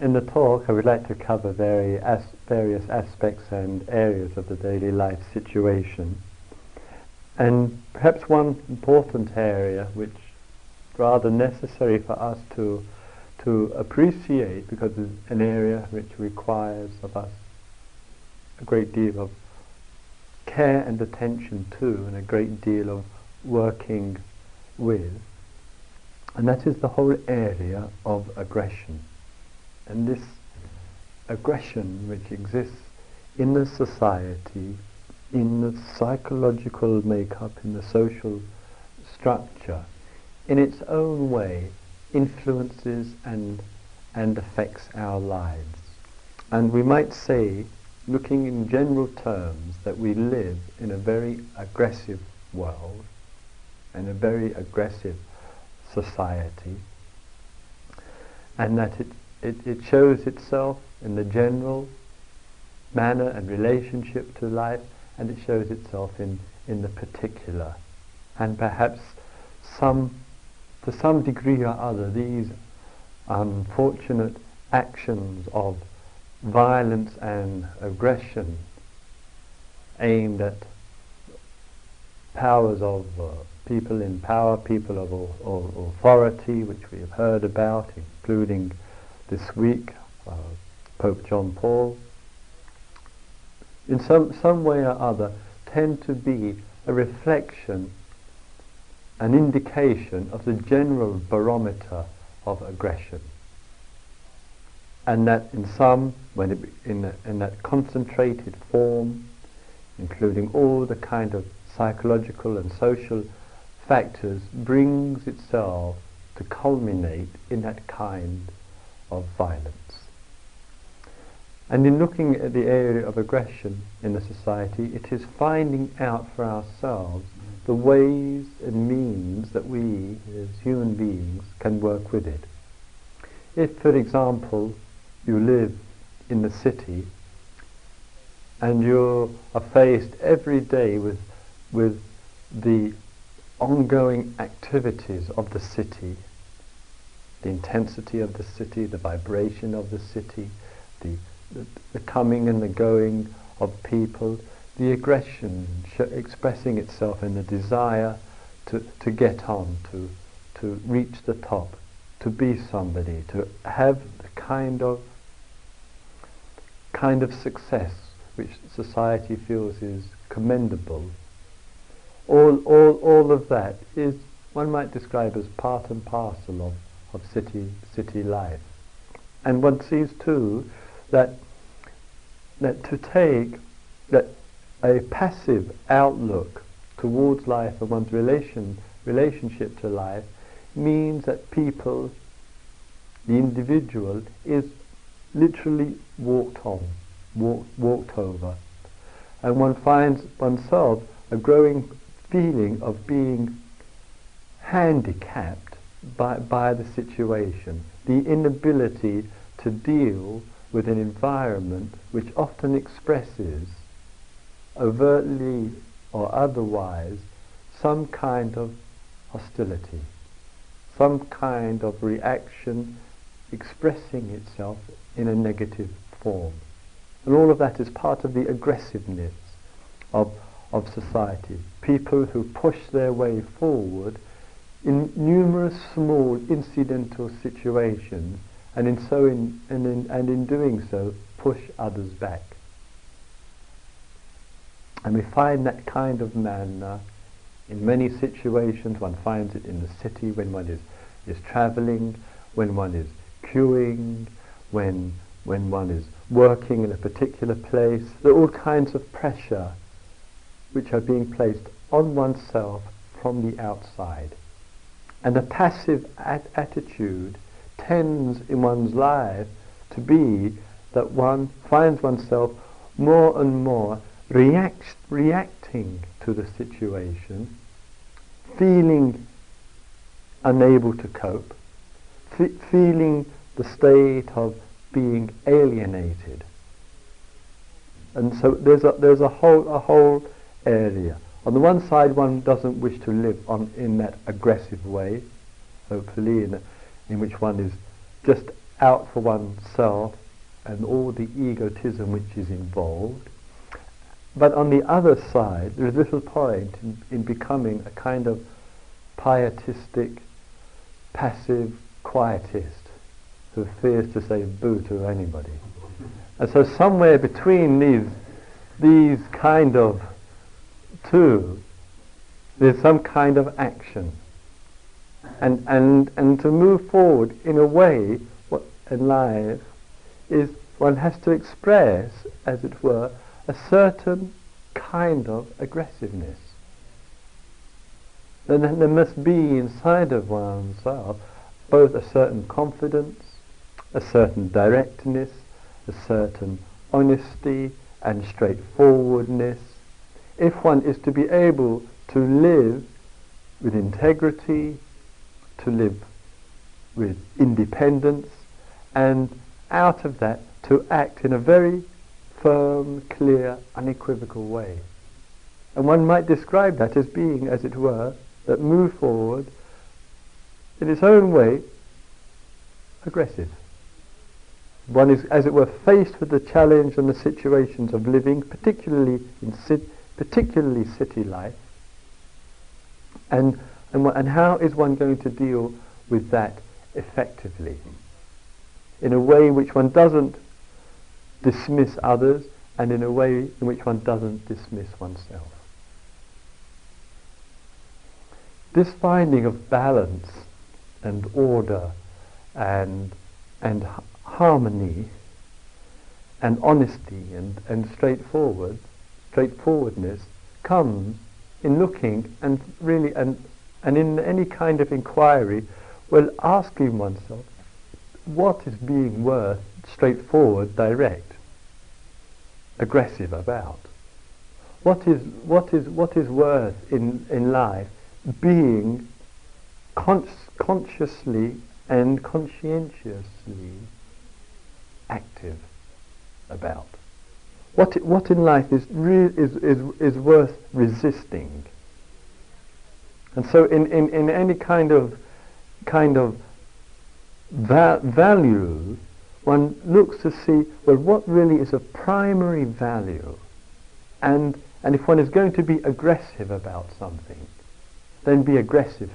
In the talk, I would like to cover as various aspects and areas of the daily life situation. And perhaps one important area which rather necessary for us to, to appreciate because it's an area which requires of us a great deal of care and attention to and a great deal of working with. And that is the whole area of aggression. And this aggression which exists in the society, in the psychological makeup, in the social structure, in its own way influences and, and affects our lives. And we might say, looking in general terms, that we live in a very aggressive world and a very aggressive society and that it it, it shows itself in the general manner and relationship to life, and it shows itself in, in the particular. And perhaps some, to some degree or other, these unfortunate actions of violence and aggression aimed at powers of uh, people in power, people of, of authority, which we have heard about, including this week, uh, Pope John Paul, in some, some way or other, tend to be a reflection, an indication of the general barometer of aggression. And that in some, when it, in, in that concentrated form, including all the kind of psychological and social factors, brings itself to culminate in that kind of violence. And in looking at the area of aggression in the society, it is finding out for ourselves the ways and means that we, as human beings, can work with it. If, for example, you live in the city and you are faced every day with, with the ongoing activities of the city, the intensity of the city, the vibration of the city, the, the, the coming and the going of people, the aggression sh- expressing itself in the desire to, to get on, to, to reach the top, to be somebody, to have the kind of kind of success which society feels is commendable. All, all, all of that is, one might describe as part and parcel of of city city life. And one sees too that that to take that a passive outlook towards life and one's relation relationship to life means that people, the individual, is literally walked on, walk, walked over. And one finds oneself a growing feeling of being handicapped by, by the situation, the inability to deal with an environment which often expresses, overtly or otherwise, some kind of hostility, some kind of reaction expressing itself in a negative form. And all of that is part of the aggressiveness of, of society. People who push their way forward in numerous small incidental situations and in so in, and in, and in doing so push others back. And we find that kind of manner in many situations. One finds it in the city when one is, is traveling, when one is queuing, when, when one is working in a particular place. There are all kinds of pressure which are being placed on oneself from the outside. And a passive at- attitude tends in one's life to be that one finds oneself more and more react- reacting to the situation, feeling unable to cope, feeling the state of being alienated. And so there's a, there's a whole, a whole area. On the one side, one doesn't wish to live on in that aggressive way, hopefully, in, in which one is just out for oneself and all the egotism which is involved. But on the other side, there is little point in, in becoming a kind of pietistic, passive quietist who fears to say boo to anybody. And so somewhere between these, these kind of two, there's some kind of action. And, and, and to move forward in a way what, in life is one has to express, as it were, a certain kind of aggressiveness. Then there must be inside of oneself both a certain confidence, a certain directness, a certain honesty and straightforwardness. If one is to be able to live with integrity, to live with independence, and out of that to act in a very firm, clear, unequivocal way. And one might describe that as being, as it were, that move forward in its own way aggressive. One is, as it were, faced with the challenge and the situations of living, particularly in particularly city life. And, and, and how is one going to deal with that effectively? In a way which one doesn't dismiss others and in a way in which one doesn't dismiss oneself. This finding of balance and order and, and harmony and honesty and, and straightforward, straightforwardness comes in looking and really and, and in any kind of inquiry, well, asking oneself, what is being worth straightforward, direct, aggressive about? What is, what is, what is worth in, in life being con- consciously and conscientiously active about? What, what in life is, is, is, is worth resisting? And so in, in, in any kind of, kind of va- value, one looks to see, well, what really is a primary value? And, and if one is going to be aggressive about something, then be aggressive